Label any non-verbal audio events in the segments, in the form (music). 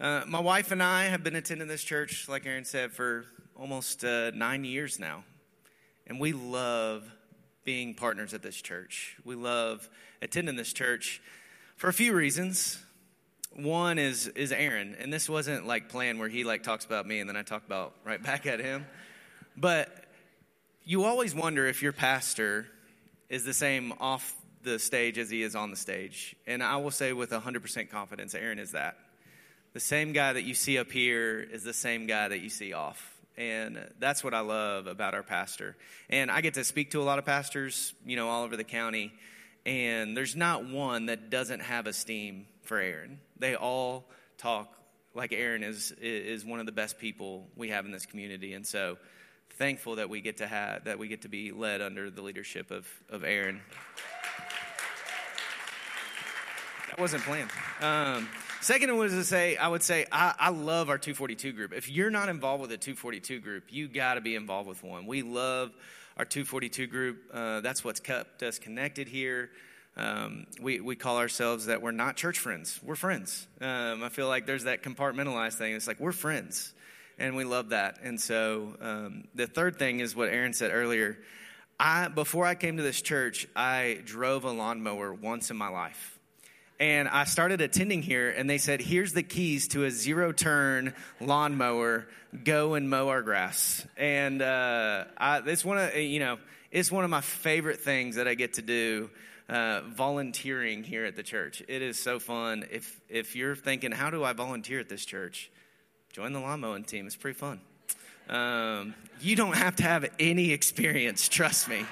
Uh, my wife and I have been attending this church, like Aaron said, for almost uh, nine years now. And we love being partners at this church. We love attending this church for a few reasons. One is is Aaron, and this wasn't like planned where he like talks about me and then I talk about right (laughs) back at him. But you always wonder if your pastor is the same off the stage as he is on the stage. And I will say with 100% confidence, Aaron is that. The same guy that you see up here is the same guy that you see off. And that's what I love about our pastor. And I get to speak to a lot of pastors, you know, all over the county. And there's not one that doesn't have esteem for Aaron. They all talk like Aaron is, is one of the best people we have in this community. And so thankful that we get to have, that we get to be led under the leadership of, of Aaron. That wasn't planned. Um, second was to say, I would say, I, I, love our 242 group. If you're not involved with a 242 group, you got to be involved with one. We love our 242 group. Uh, that's what's kept us connected here. Um, we, we call ourselves that we're not church friends. We're friends. Um, I feel like there's that compartmentalized thing. It's like we're friends, and we love that. And so um, the third thing is what Aaron said earlier. I before I came to this church, I drove a lawnmower once in my life and I started attending here, and they said, "Here's the keys to a zero-turn lawnmower. Go and mow our grass." And uh, I, it's one of you know, it's one of my favorite things that I get to do. Uh, volunteering here at the church, it is so fun. If if you're thinking, "How do I volunteer at this church?" Join the lawn mowing team. It's pretty fun. Um, you don't have to have any experience. Trust me,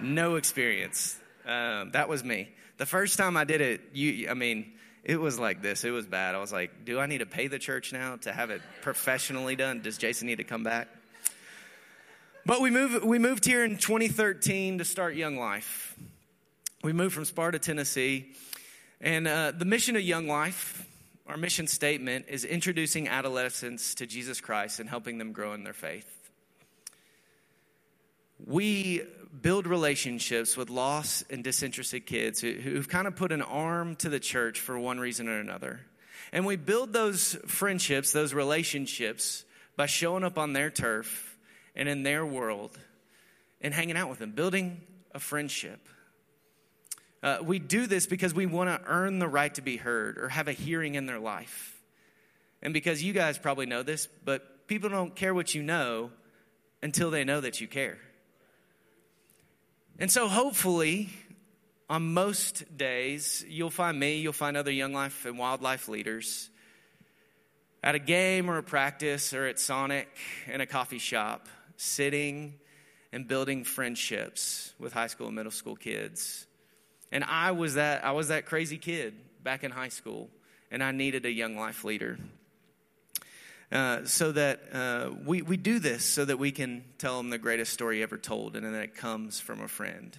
no experience. Um, that was me. The first time I did it, you, I mean, it was like this. It was bad. I was like, do I need to pay the church now to have it professionally done? Does Jason need to come back? But we moved, we moved here in 2013 to start Young Life. We moved from Sparta, Tennessee. And uh, the mission of Young Life, our mission statement, is introducing adolescents to Jesus Christ and helping them grow in their faith. We build relationships with lost and disinterested kids who, who've kind of put an arm to the church for one reason or another. And we build those friendships, those relationships, by showing up on their turf and in their world and hanging out with them, building a friendship. Uh, we do this because we want to earn the right to be heard or have a hearing in their life. And because you guys probably know this, but people don't care what you know until they know that you care. And so, hopefully, on most days, you'll find me, you'll find other young life and WyldLife leaders at a game or a practice or at Sonic in a coffee shop, sitting and building friendships with high school and middle school kids. And I was that I was that crazy kid back in high school, and I needed a young life leader. Uh, so that uh, we, we do this so that we can tell them the greatest story ever told, and then it comes from a friend.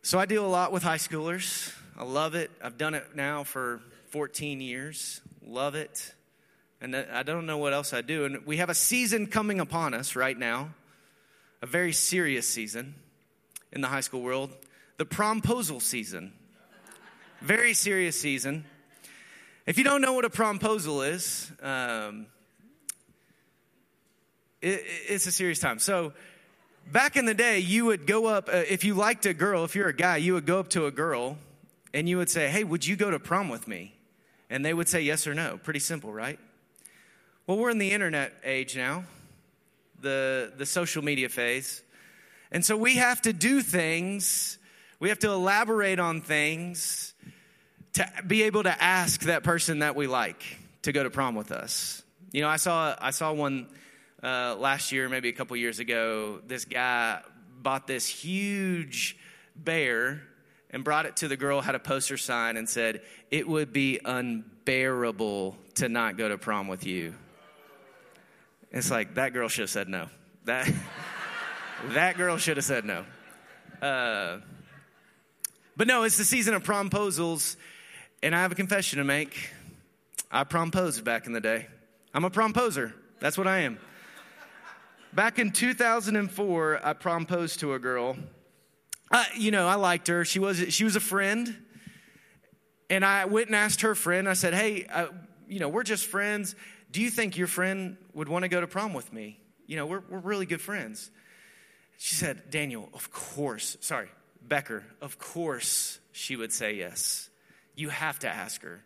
So I deal a lot with high schoolers. I love it. I've done it now for 14 years. Love it. And I don't know what else I do. And we have a season coming upon us right now, a very serious season in the high school world the promposal season. Very serious season. If you don't know what a promposal is, um, it, it's a serious time. So, back in the day, you would go up, uh, if you liked a girl, if you're a guy, you would go up to a girl and you would say, Hey, would you go to prom with me? And they would say yes or no. Pretty simple, right? Well, we're in the internet age now, the, the social media phase. And so we have to do things, we have to elaborate on things to be able to ask that person that we like to go to prom with us. You know, I saw I saw one uh, last year, maybe a couple years ago. This guy bought this huge bear and brought it to the girl. Had a poster sign and said, "It would be unbearable to not go to prom with you." It's like that girl should have said no. That (laughs) that girl should have said no. Uh, but no, it's the season of promposals and I have a confession to make. I promposed back in the day. I'm a promposer. That's what I am. Back in 2004, I promposed to a girl. you know, I liked her. She was she was a friend, And I went and asked her friend, I said, hey, uh, you know, we're just friends. Do you think your friend would want to go to prom with me? You know, we're, we're really good friends. She said, Daniel, of course. Sorry, Becker, of course she would say yes. You have to ask her.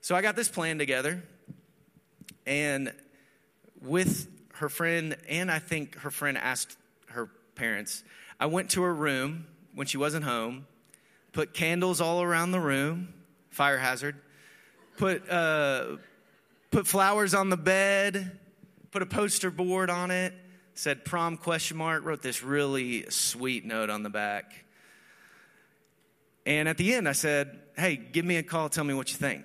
So I got this plan together, and with her friend, and I think her friend asked her parents, I went to her room when she wasn't home, put candles all around the room, fire hazard, put, uh, put flowers on the bed, put a poster board on it, said prom question mark, wrote this really sweet note on the back. And at the end, I said, Hey, give me a call, tell me what you think.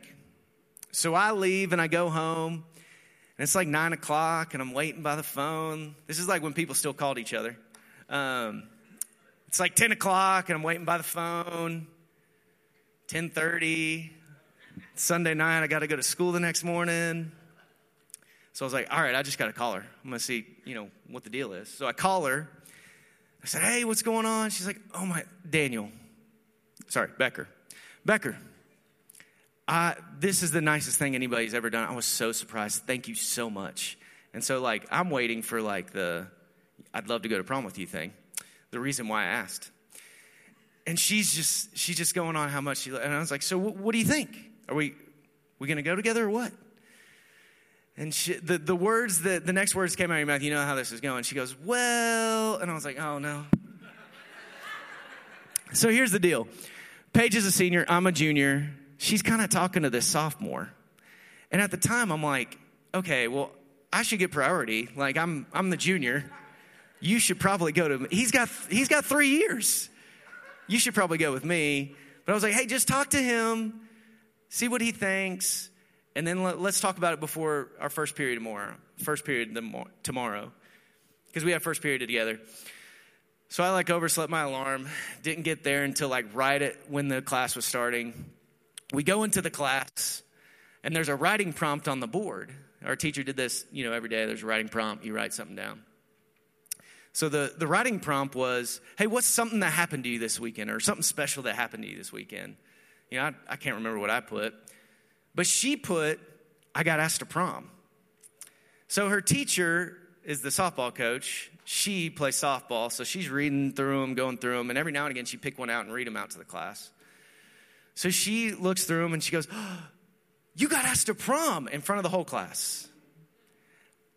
So I leave and I go home, and it's like nine o'clock, and I'm waiting by the phone. This is like when people still called each other. Um, it's like 10 o'clock, and I'm waiting by the phone. 10:30, Sunday night, I got to go to school the next morning. So I was like, all right, I just got to call her. I'm going to see, you know, what the deal is. So I call her. I said, hey, what's going on? She's like, oh my, Daniel. Sorry, Becker. Becker, I, this is the nicest thing anybody's ever done. I was so surprised. Thank you so much. And so, like, I'm waiting for, like, the I'd love to go to prom with you thing. The reason why I asked. And she's just, she's just going on how much she, and I was like, so what, what do you think? Are we, we going to go together or what? And she, the, the words that the next words came out of your mouth, you know how this is going. She goes, Well, and I was like, Oh no. so here's the deal Paige is a senior, I'm a junior. She's kind of talking to this sophomore. And at the time, I'm like, Okay, well, I should get priority. Like, I'm, I'm the junior. You should probably go to, he's got, he's got three years. You should probably go with me. But I was like, Hey, just talk to him, see what he thinks and then let, us talk about it before our first period tomorrow. First period tomorrow, because we have first period together. So I like overslept my alarm. Didn't get there until like right at when the class was starting. We go into the class, and there's a writing prompt on the board. Our teacher did this, you know, every day. There's a writing prompt. You write something down. So the, the writing prompt was, hey, what's something that happened to you this weekend or something special that happened to you this weekend? You know, I, I can't remember what I put. But she put, I got asked to prom. So her teacher is the softball coach. She plays softball, so she's reading through them, going through them, and every now and again she pick one out and read them out to the class. So she looks through them and she goes, oh, (gasps) "You got asked to prom in front of the whole class."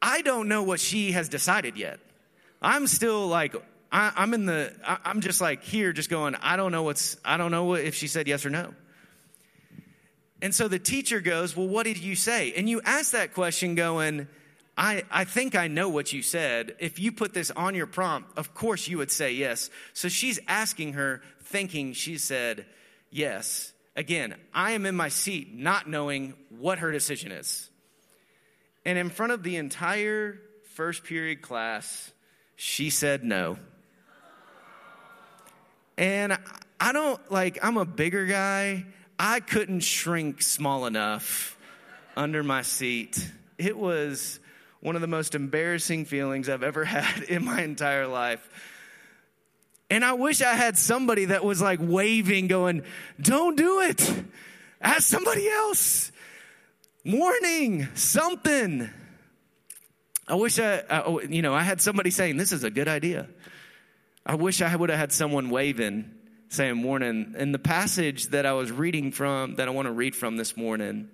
I don't know what she has decided yet. I'm still like I, am in the. I, I'm just like here, just going. I don't know what's. I don't know if she said yes or no. And so the teacher goes, Well, what did you say? And you ask that question going, I, I think I know what you said. If you put this on your prompt, of course you would say yes. So she's asking her, thinking she said yes. Again, I am in my seat not knowing what her decision is. And in front of the entire first period class, she said no. And I don't like, I'm a bigger guy I couldn't shrink small enough under my seat. It was one of the most embarrassing feelings I've ever (laughs) had in my entire life. And I wish I had somebody that was like waving, going, Don't do it. Ask somebody else. Warning, something. I wish I, I, oh, you know, I had somebody saying, This is a good idea. I wish I would have had someone waving saying morning. In the passage that I was reading from, that I want to read from this morning,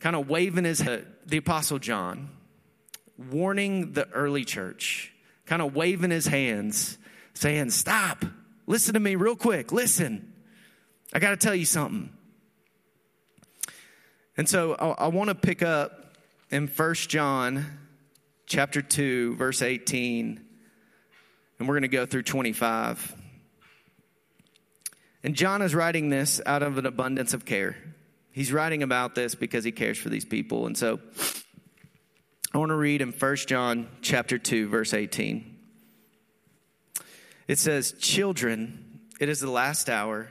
kind of waving his head, the Apostle John, warning the early church, kind of waving his hands, saying, Stop, listen to me real quick, listen. I got to tell you something. And so I, I want to pick up in First John chapter 2, verse 18, and we're going to go through 25. And John is writing this out of an abundance of care. He's writing about this because he cares for these people. And so I want to read in 1 John chapter 2 verse 18. It says, "Children, it is the last hour,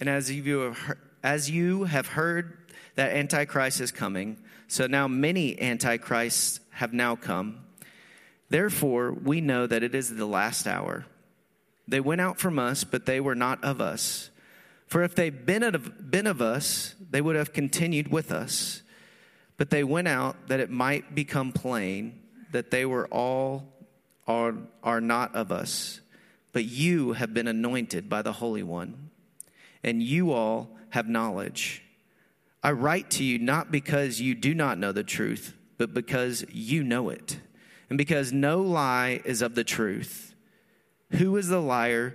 and as you have heard, as you have heard that antichrist is coming, so now many antichrists have now come. Therefore, we know that it is the last hour." They went out from us, but they were not of us. For if they'd been of, been of us, they would have continued with us. But they went out that it might become plain that they were all are, are not of us. But you have been anointed by the Holy One, and you all have knowledge. I write to you not because you do not know the truth, but because you know it, and because no lie is of the truth. Who is the liar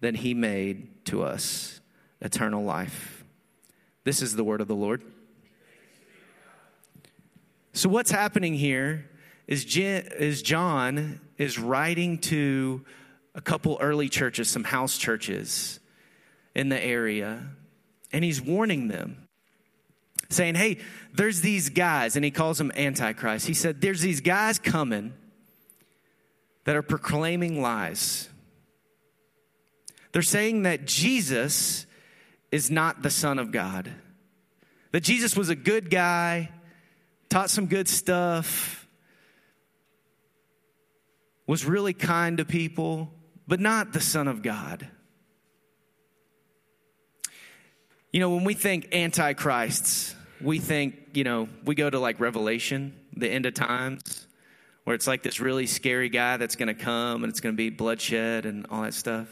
that He made to us eternal life. This is the word of the Lord. So, what's happening here is, John is writing to a couple early churches, some house churches in the area, and he's warning them, saying, Hey, there's these guys, and he calls them Antichrist. He said, There's these guys coming that are proclaiming lies. They're saying that Jesus is not the Son of God, that Jesus was a good guy, taught some good stuff, was really kind to people but not the Son of God. You know, when we think antichrists, we think, you know, we go to like Revelation, the end of times, where it's like this really scary guy that's going to come and it's going to be bloodshed and all that stuff.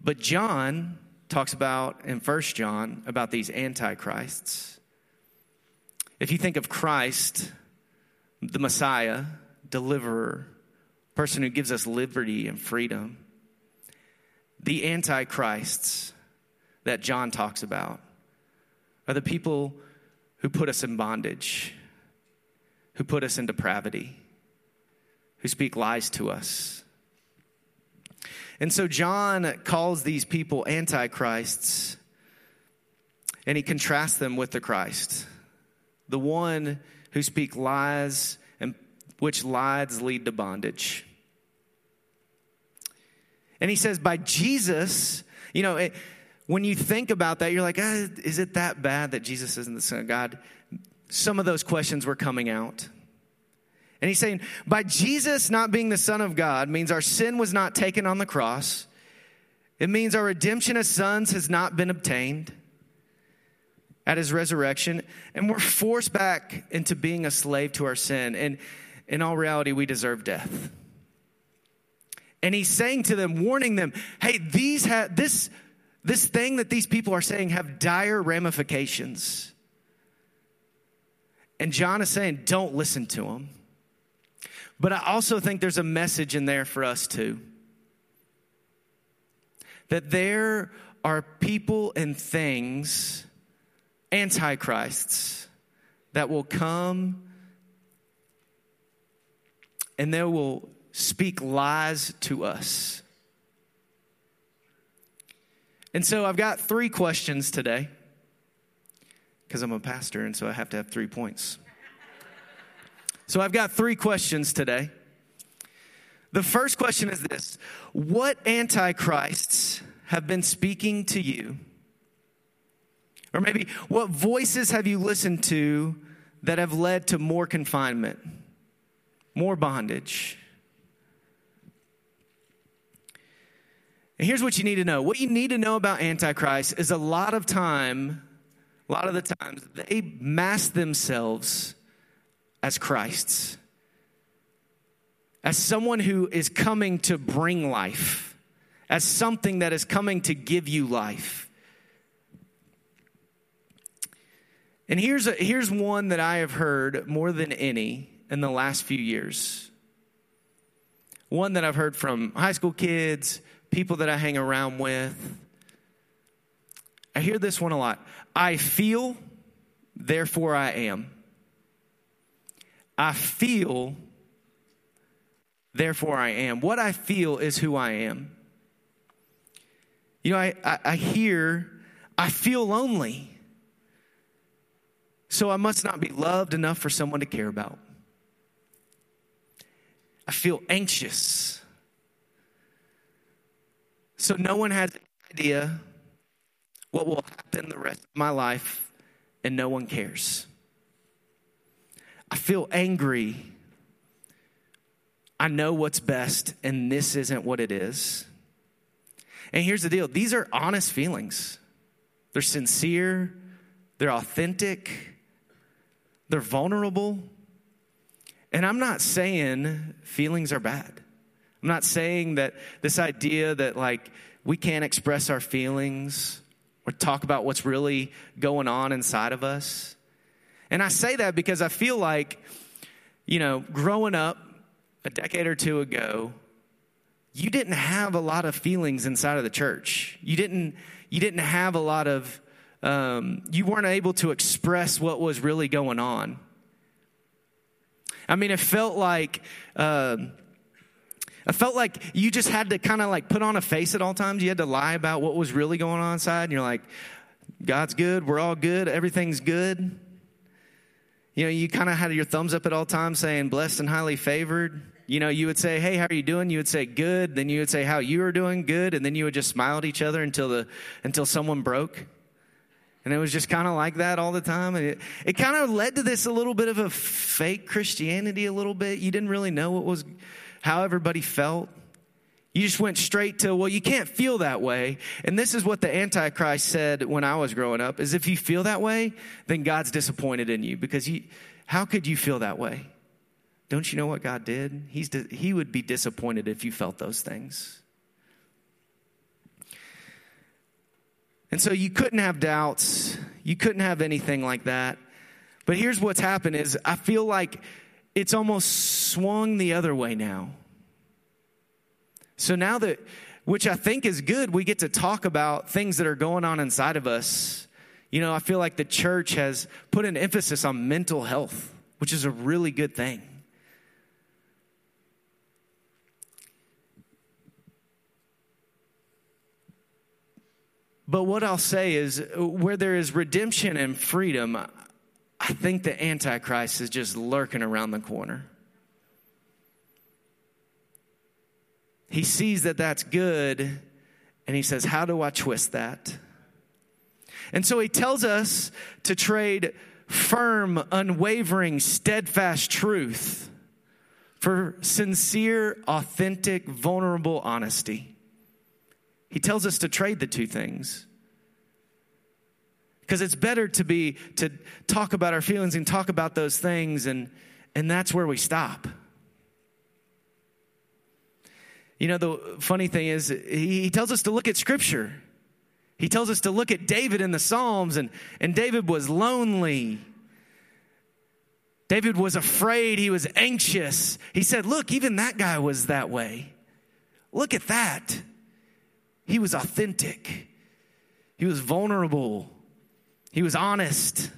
But John talks about in First John about these antichrists. If you think of Christ, the Messiah, deliverer, person who gives us liberty and freedom. The antichrists that John talks about are the people who put us in bondage, who put us in depravity, who speak lies to us. And so John calls these people antichrists and he contrasts them with the Christ, the one who speak lies and which lies lead to bondage. And he says, by Jesus, you know, it, when you think about that, you're like, ah, is it that bad that Jesus isn't the Son of God? Some of those questions were coming out. And he's saying, by Jesus not being the Son of God means our sin was not taken on the cross. It means our redemption as sons has not been obtained at his resurrection. And we're forced back into being a slave to our sin. And in all reality, we deserve death. And he's saying to them, warning them, hey, these have this this thing that these people are saying have dire ramifications. And John is saying, don't listen to them. But I also think there's a message in there for us too. That there are people and things, antichrists, that will come and they will speak lies to us. And so I've got three questions today because I'm a pastor and so I have to have three points. So I've got three questions today. The first question is this What antichrists have been speaking to you? Or maybe what voices have you listened to that have led to more confinement, more bondage? And here's what you need to know. What you need to know about Antichrist is a lot of time, a lot of the times, they mask themselves as Christs, as someone who is coming to bring life, as something that is coming to give you life. And here's, a, here's one that I have heard more than any in the last few years. One that I've heard from high school kids, people that I hang around with. I hear this one a lot. I feel, therefore I am. I feel, therefore I am. What I feel is who I am. You know, I, I, I hear, I feel lonely. So I must not be loved enough for someone to care about. I feel anxious. So no one has any idea what will happen the rest of my life, and no one cares. I feel angry. I know what's best, and this isn't what it is. And here's the deal these are honest feelings, they're sincere, they're authentic, they're vulnerable. And I'm not saying feelings are bad. I'm not saying that this idea that, like, we can't express our feelings or talk about what's really going on inside of us. And I say that because I feel like, you know, growing up a decade or two ago, you didn't have a lot of feelings inside of the church. You didn't, you didn't have a lot of, um, you weren't able to express what was really going on. I mean, it felt like, uh, I felt like you just had to kind of like put on a face at all times. You had to lie about what was really going on inside. And you're like, God's good. We're all good. Everything's good. You know, you kind of had your thumbs up at all times saying blessed and highly favored. You know, you would say, Hey, how are you doing? You would say, Good. Then you would say, How you are doing? Good. And then you would just smile at each other until the until someone broke. And it was just kind of like that all the time. And it, it kind of led to this a little bit of a fake Christianity, a little bit. You didn't really know what was how everybody felt. You just went straight to, well, you can't feel that way. And this is what the Antichrist said when I was growing up is if you feel that way, then God's disappointed in you because you, how could you feel that way? Don't you know what God did? He's, he would be disappointed if you felt those things. And so you couldn't have doubts. You couldn't have anything like that. But here's what's happened is I feel like it's almost swung the other way now. So now that, which I think is good, we get to talk about things that are going on inside of us. You know, I feel like the church has put an emphasis on mental health, which is a really good thing. But what I'll say is, where there is redemption and freedom, I think the Antichrist is just lurking around the corner. He sees that that's good, and he says, How do I twist that? And so he tells us to trade firm, unwavering, steadfast truth for sincere, authentic, vulnerable honesty. He tells us to trade the two things because it's better to be to talk about our feelings and talk about those things and and that's where we stop you know the funny thing is he tells us to look at scripture. He tells us to look at david in the psalms and and david was lonely. David was afraid. He was anxious. He said look even that guy was that way. Look at that. He was authentic. He was vulnerable. He was honest.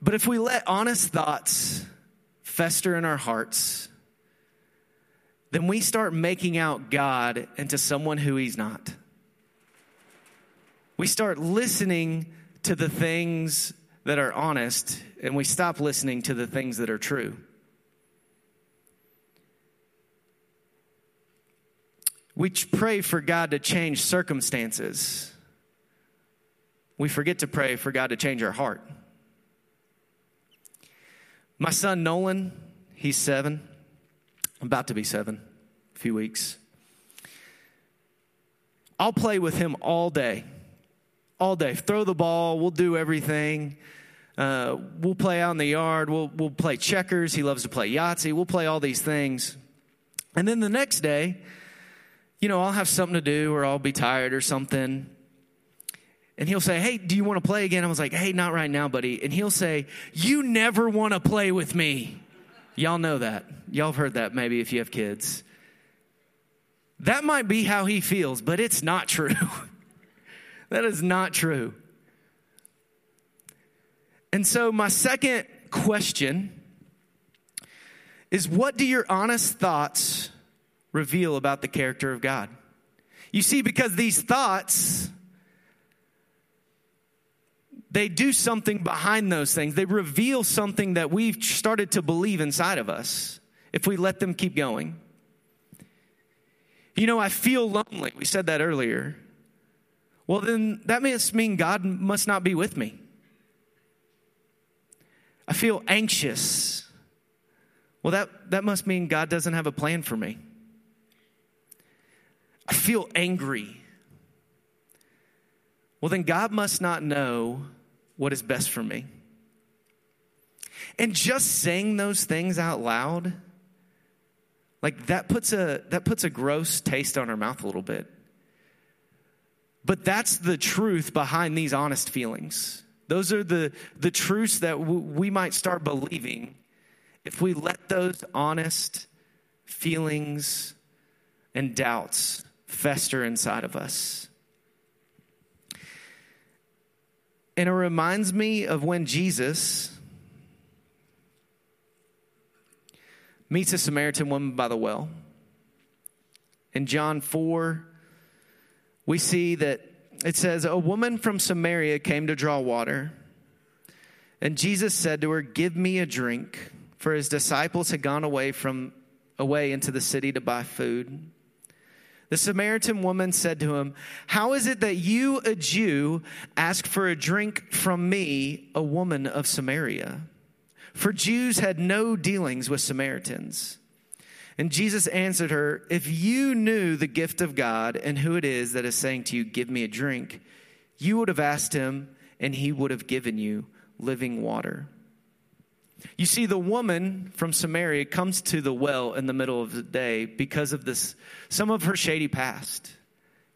But if we let honest thoughts fester in our hearts, then we start making out God into someone who He's not. We start listening to the things that are honest, and we stop listening to the things that are true. We pray for God to change circumstances. We forget to pray for God to change our heart. My son Nolan, he's seven, about to be seven, a few weeks. I'll play with him all day, all day. Throw the ball, we'll do everything. Uh, we'll play out in the yard, we'll, we'll play checkers. He loves to play Yahtzee, we'll play all these things. And then the next day, you know, I'll have something to do or I'll be tired or something. And he'll say, Hey, do you want to play again? I was like, Hey, not right now, buddy. And he'll say, You never want to play with me. Y'all know that. Y'all have heard that maybe if you have kids. That might be how he feels, but it's not true. (laughs) that is not true. And so, my second question is what do your honest thoughts reveal about the character of God. You see, because these thoughts, they do something behind those things. They reveal something that we've started to believe inside of us if we let them keep going. You know, I feel lonely. We said that earlier. Well, then that must mean God must not be with me. I feel anxious. Well, that, that must mean God doesn't have a plan for me. I feel angry. Well, then God must not know what is best for me. And just saying those things out loud, like that puts a that puts a gross taste on our mouth a little bit. But that's the truth behind these honest feelings. Those are the, the truths that w- we might start believing if we let those honest feelings and doubts fester inside of us. And it reminds me of when Jesus meets a Samaritan woman by the well. In John 4, we see that it says, A woman from Samaria came to draw water. And Jesus said to her, Give me a drink, for his disciples had gone away from away into the city to buy food. The Samaritan woman said to him, How is it that you, a Jew, ask for a drink from me, a woman of Samaria? For Jews had no dealings with Samaritans. And Jesus answered her, If you knew the gift of God and who it is that is saying to you, Give me a drink, you would have asked him, and he would have given you living water. You see, the woman from Samaria comes to the well in the middle of the day because of this, some of her shady past.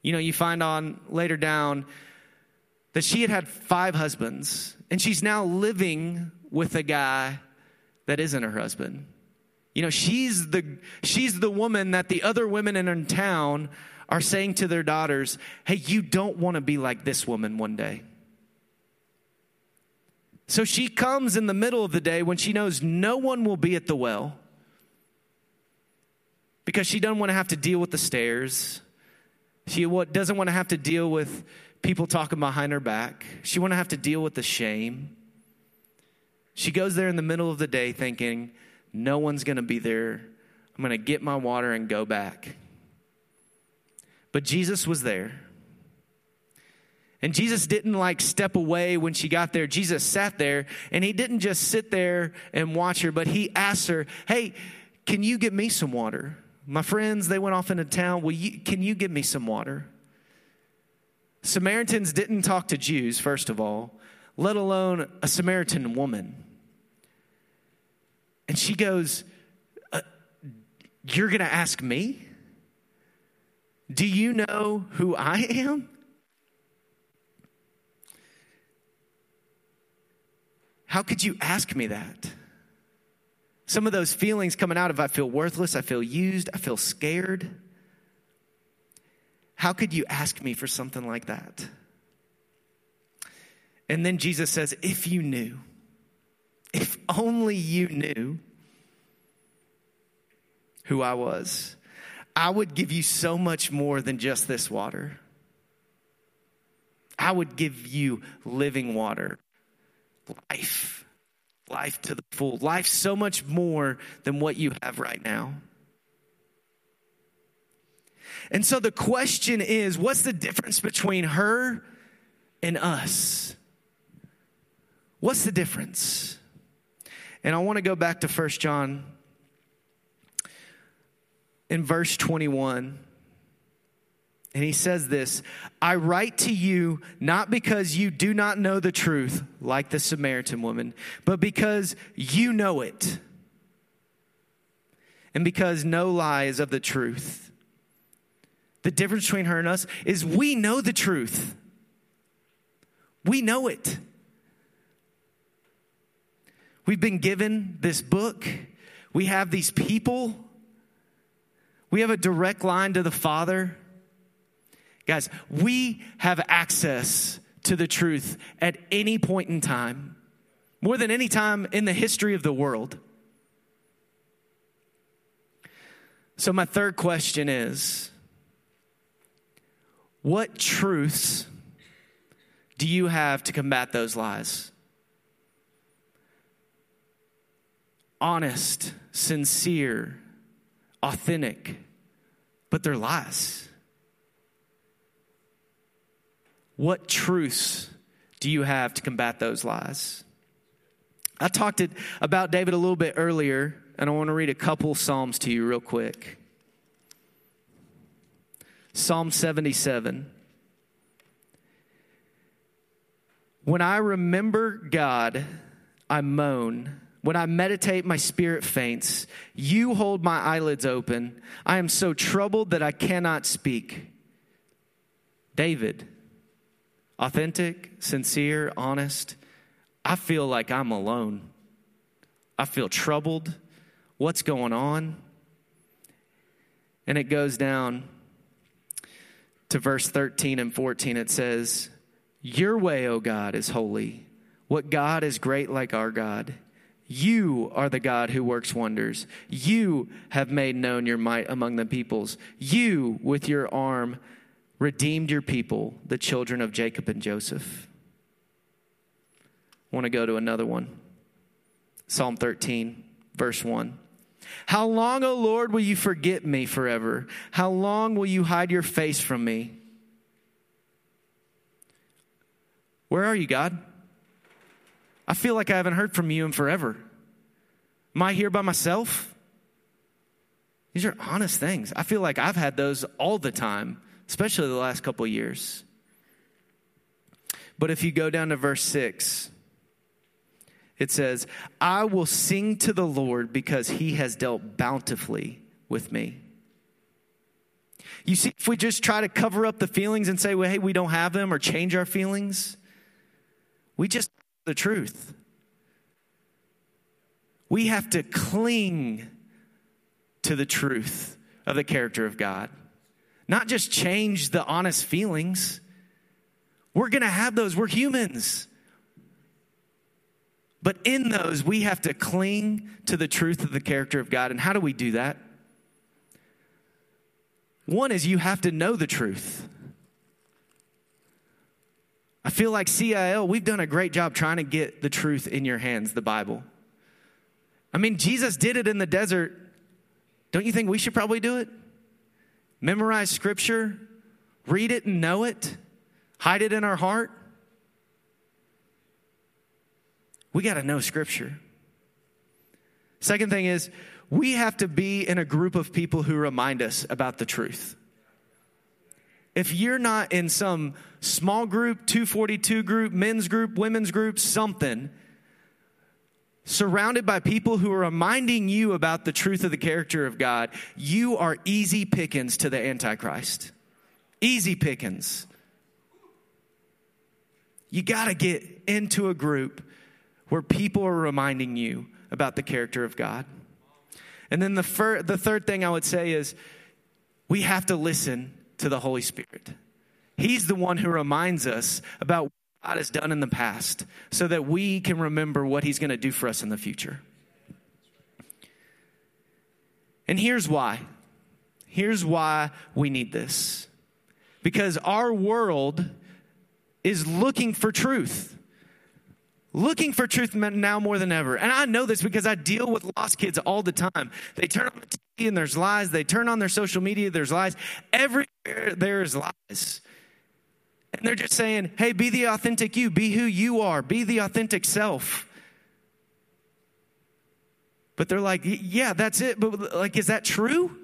You know, you find on later down that she had had five husbands, and she's now living with a guy that isn't her husband. You know, she's the, she's the woman that the other women in her town are saying to their daughters, hey, you don't want to be like this woman one day. So she comes in the middle of the day when she knows no one will be at the well because she doesn't want to have to deal with the stares. She doesn't want to have to deal with people talking behind her back. She want to have to deal with the shame. She goes there in the middle of the day thinking, no one's going to be there. I'm going to get my water and go back. But Jesus was there. And Jesus didn't like step away when she got there. Jesus sat there and he didn't just sit there and watch her, but he asked her, Hey, can you get me some water? My friends, they went off into town. Will you, can you give me some water? Samaritans didn't talk to Jews, first of all, let alone a Samaritan woman. And she goes, uh, You're going to ask me? Do you know who I am? How could you ask me that? Some of those feelings coming out of I feel worthless, I feel used, I feel scared. How could you ask me for something like that? And then Jesus says, If you knew. If only you knew who I was, I would give you so much more than just this water. I would give you living water, life, life to the full, life so much more than what you have right now. And so the question is what's the difference between her and us? What's the difference? And I want to go back to 1 John in verse 21. And he says this I write to you not because you do not know the truth, like the Samaritan woman, but because you know it. And because no lie is of the truth. The difference between her and us is we know the truth. We know it. We've been given this book. We have these people. We have a direct line to the Father. Guys, we have access to the truth at any point in time, more than any time in the history of the world. So, my third question is What truths do you have to combat those lies? Honest, sincere, authentic, but they're lies. What truths do you have to combat those lies? I talked about David a little bit earlier, and I want to read a couple Psalms to you real quick. Psalm 77. When I remember God, I moan. When I meditate, my spirit faints. You hold my eyelids open. I am so troubled that I cannot speak. David, authentic, sincere, honest. I feel like I'm alone. I feel troubled. What's going on? And it goes down to verse 13 and 14. It says, Your way, O God, is holy. What God is great like our God? You are the God who works wonders. You have made known your might among the peoples. You, with your arm, redeemed your people, the children of Jacob and Joseph. I want to go to another one Psalm 13, verse 1. How long, O Lord, will you forget me forever? How long will you hide your face from me? Where are you, God? I feel like I haven't heard from you in forever. Am I here by myself? These are honest things. I feel like I've had those all the time especially the last couple years. But if you go down to verse 6, it says, I will sing to the Lord because he has dealt bountifully with me. You see, if we just try to cover up the feelings and say, well, hey, we don't have them or change our feelings, we just the truth. We have to cling to the truth of the character of God not just change the honest feelings. We're going to have those. We're humans. But in those, we have to cling to the truth of the character of God. And how do we do that? One is you have to know the truth. I feel like CIL, we've done a great job trying to get the truth in your hands, the Bible. I mean, Jesus did it in the desert. Don't you think we should probably do it? Memorize scripture, read it and know it, hide it in our heart. We got to know scripture. Second thing is, we have to be in a group of people who remind us about the truth. If you're not in some small group, 242 group, men's group, women's group, something, surrounded by people who are reminding you about the truth of the character of God, you are easy pickings to the Antichrist. Easy pickings. You got to get into a group where people are reminding you about the character of God. And then the, fir- the third thing I would say is we have to listen to the Holy Spirit. He's the one who reminds us about God has done in the past so that we can remember what He's going to do for us in the future. And here's why. Here's why we need this. Because our world is looking for truth. Looking for truth now more than ever. And I know this because I deal with lost kids all the time. They turn on the TV and there's lies. They turn on their social media, there's lies. Everywhere there's lies. And they're just saying, hey, be the authentic you, be who you are, be the authentic self. But they're like, yeah, that's it. But like, is that true?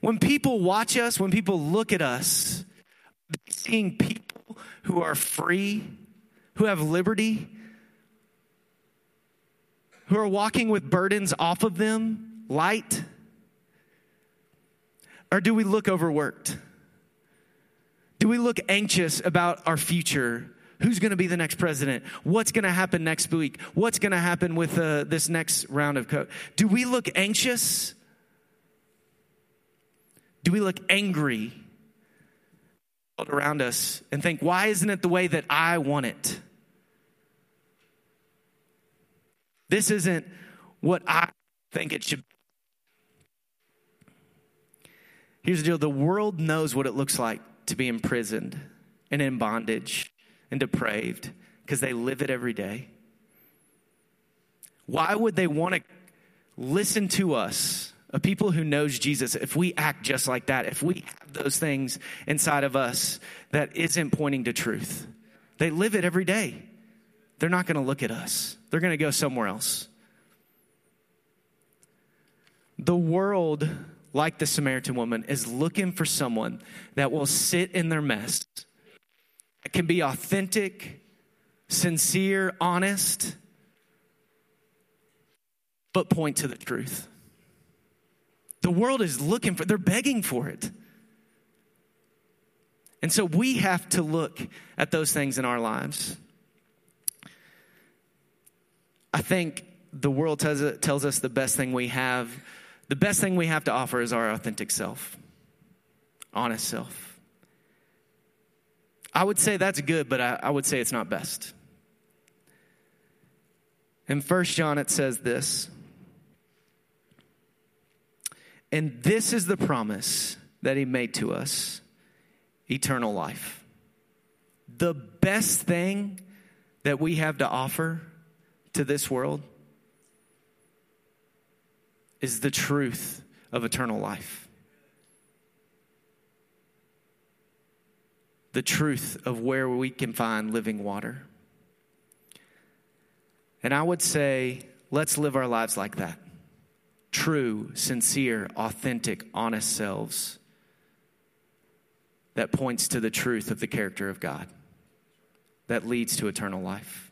When people watch us, when people look at us, seeing people who are free, who have liberty, who are walking with burdens off of them, light? Or do we look overworked? Do we look anxious about our future? Who's going to be the next president? What's going to happen next week? What's going to happen with uh, this next round of COVID? Do we look anxious? Do we look angry around us and think, why isn't it the way that I want it? This isn't what I think it should be. Here's the deal the world knows what it looks like to be imprisoned and in bondage and depraved because they live it every day. Why would they want to listen to us, a people who knows Jesus, if we act just like that, if we have those things inside of us that isn't pointing to truth? They live it every day. They're not going to look at us. They're going to go somewhere else. The world, like the Samaritan woman, is looking for someone that will sit in their mess, that can be authentic, sincere, honest, but point to the truth. The world is looking for, they're begging for it. And so we have to look at those things in our lives. I think the world tells, tells us the best thing we have, the best thing we have to offer is our authentic self, honest self. I would say that's good, but I, I would say it's not best. In First John, it says this. And this is the promise that he made to us eternal life. The best thing that we have to offer to this world is the truth of eternal life. The truth of where we can find living water. And I would say, let's live our lives like that true, sincere, authentic, honest selves that points to the truth of the character of God that leads to eternal life.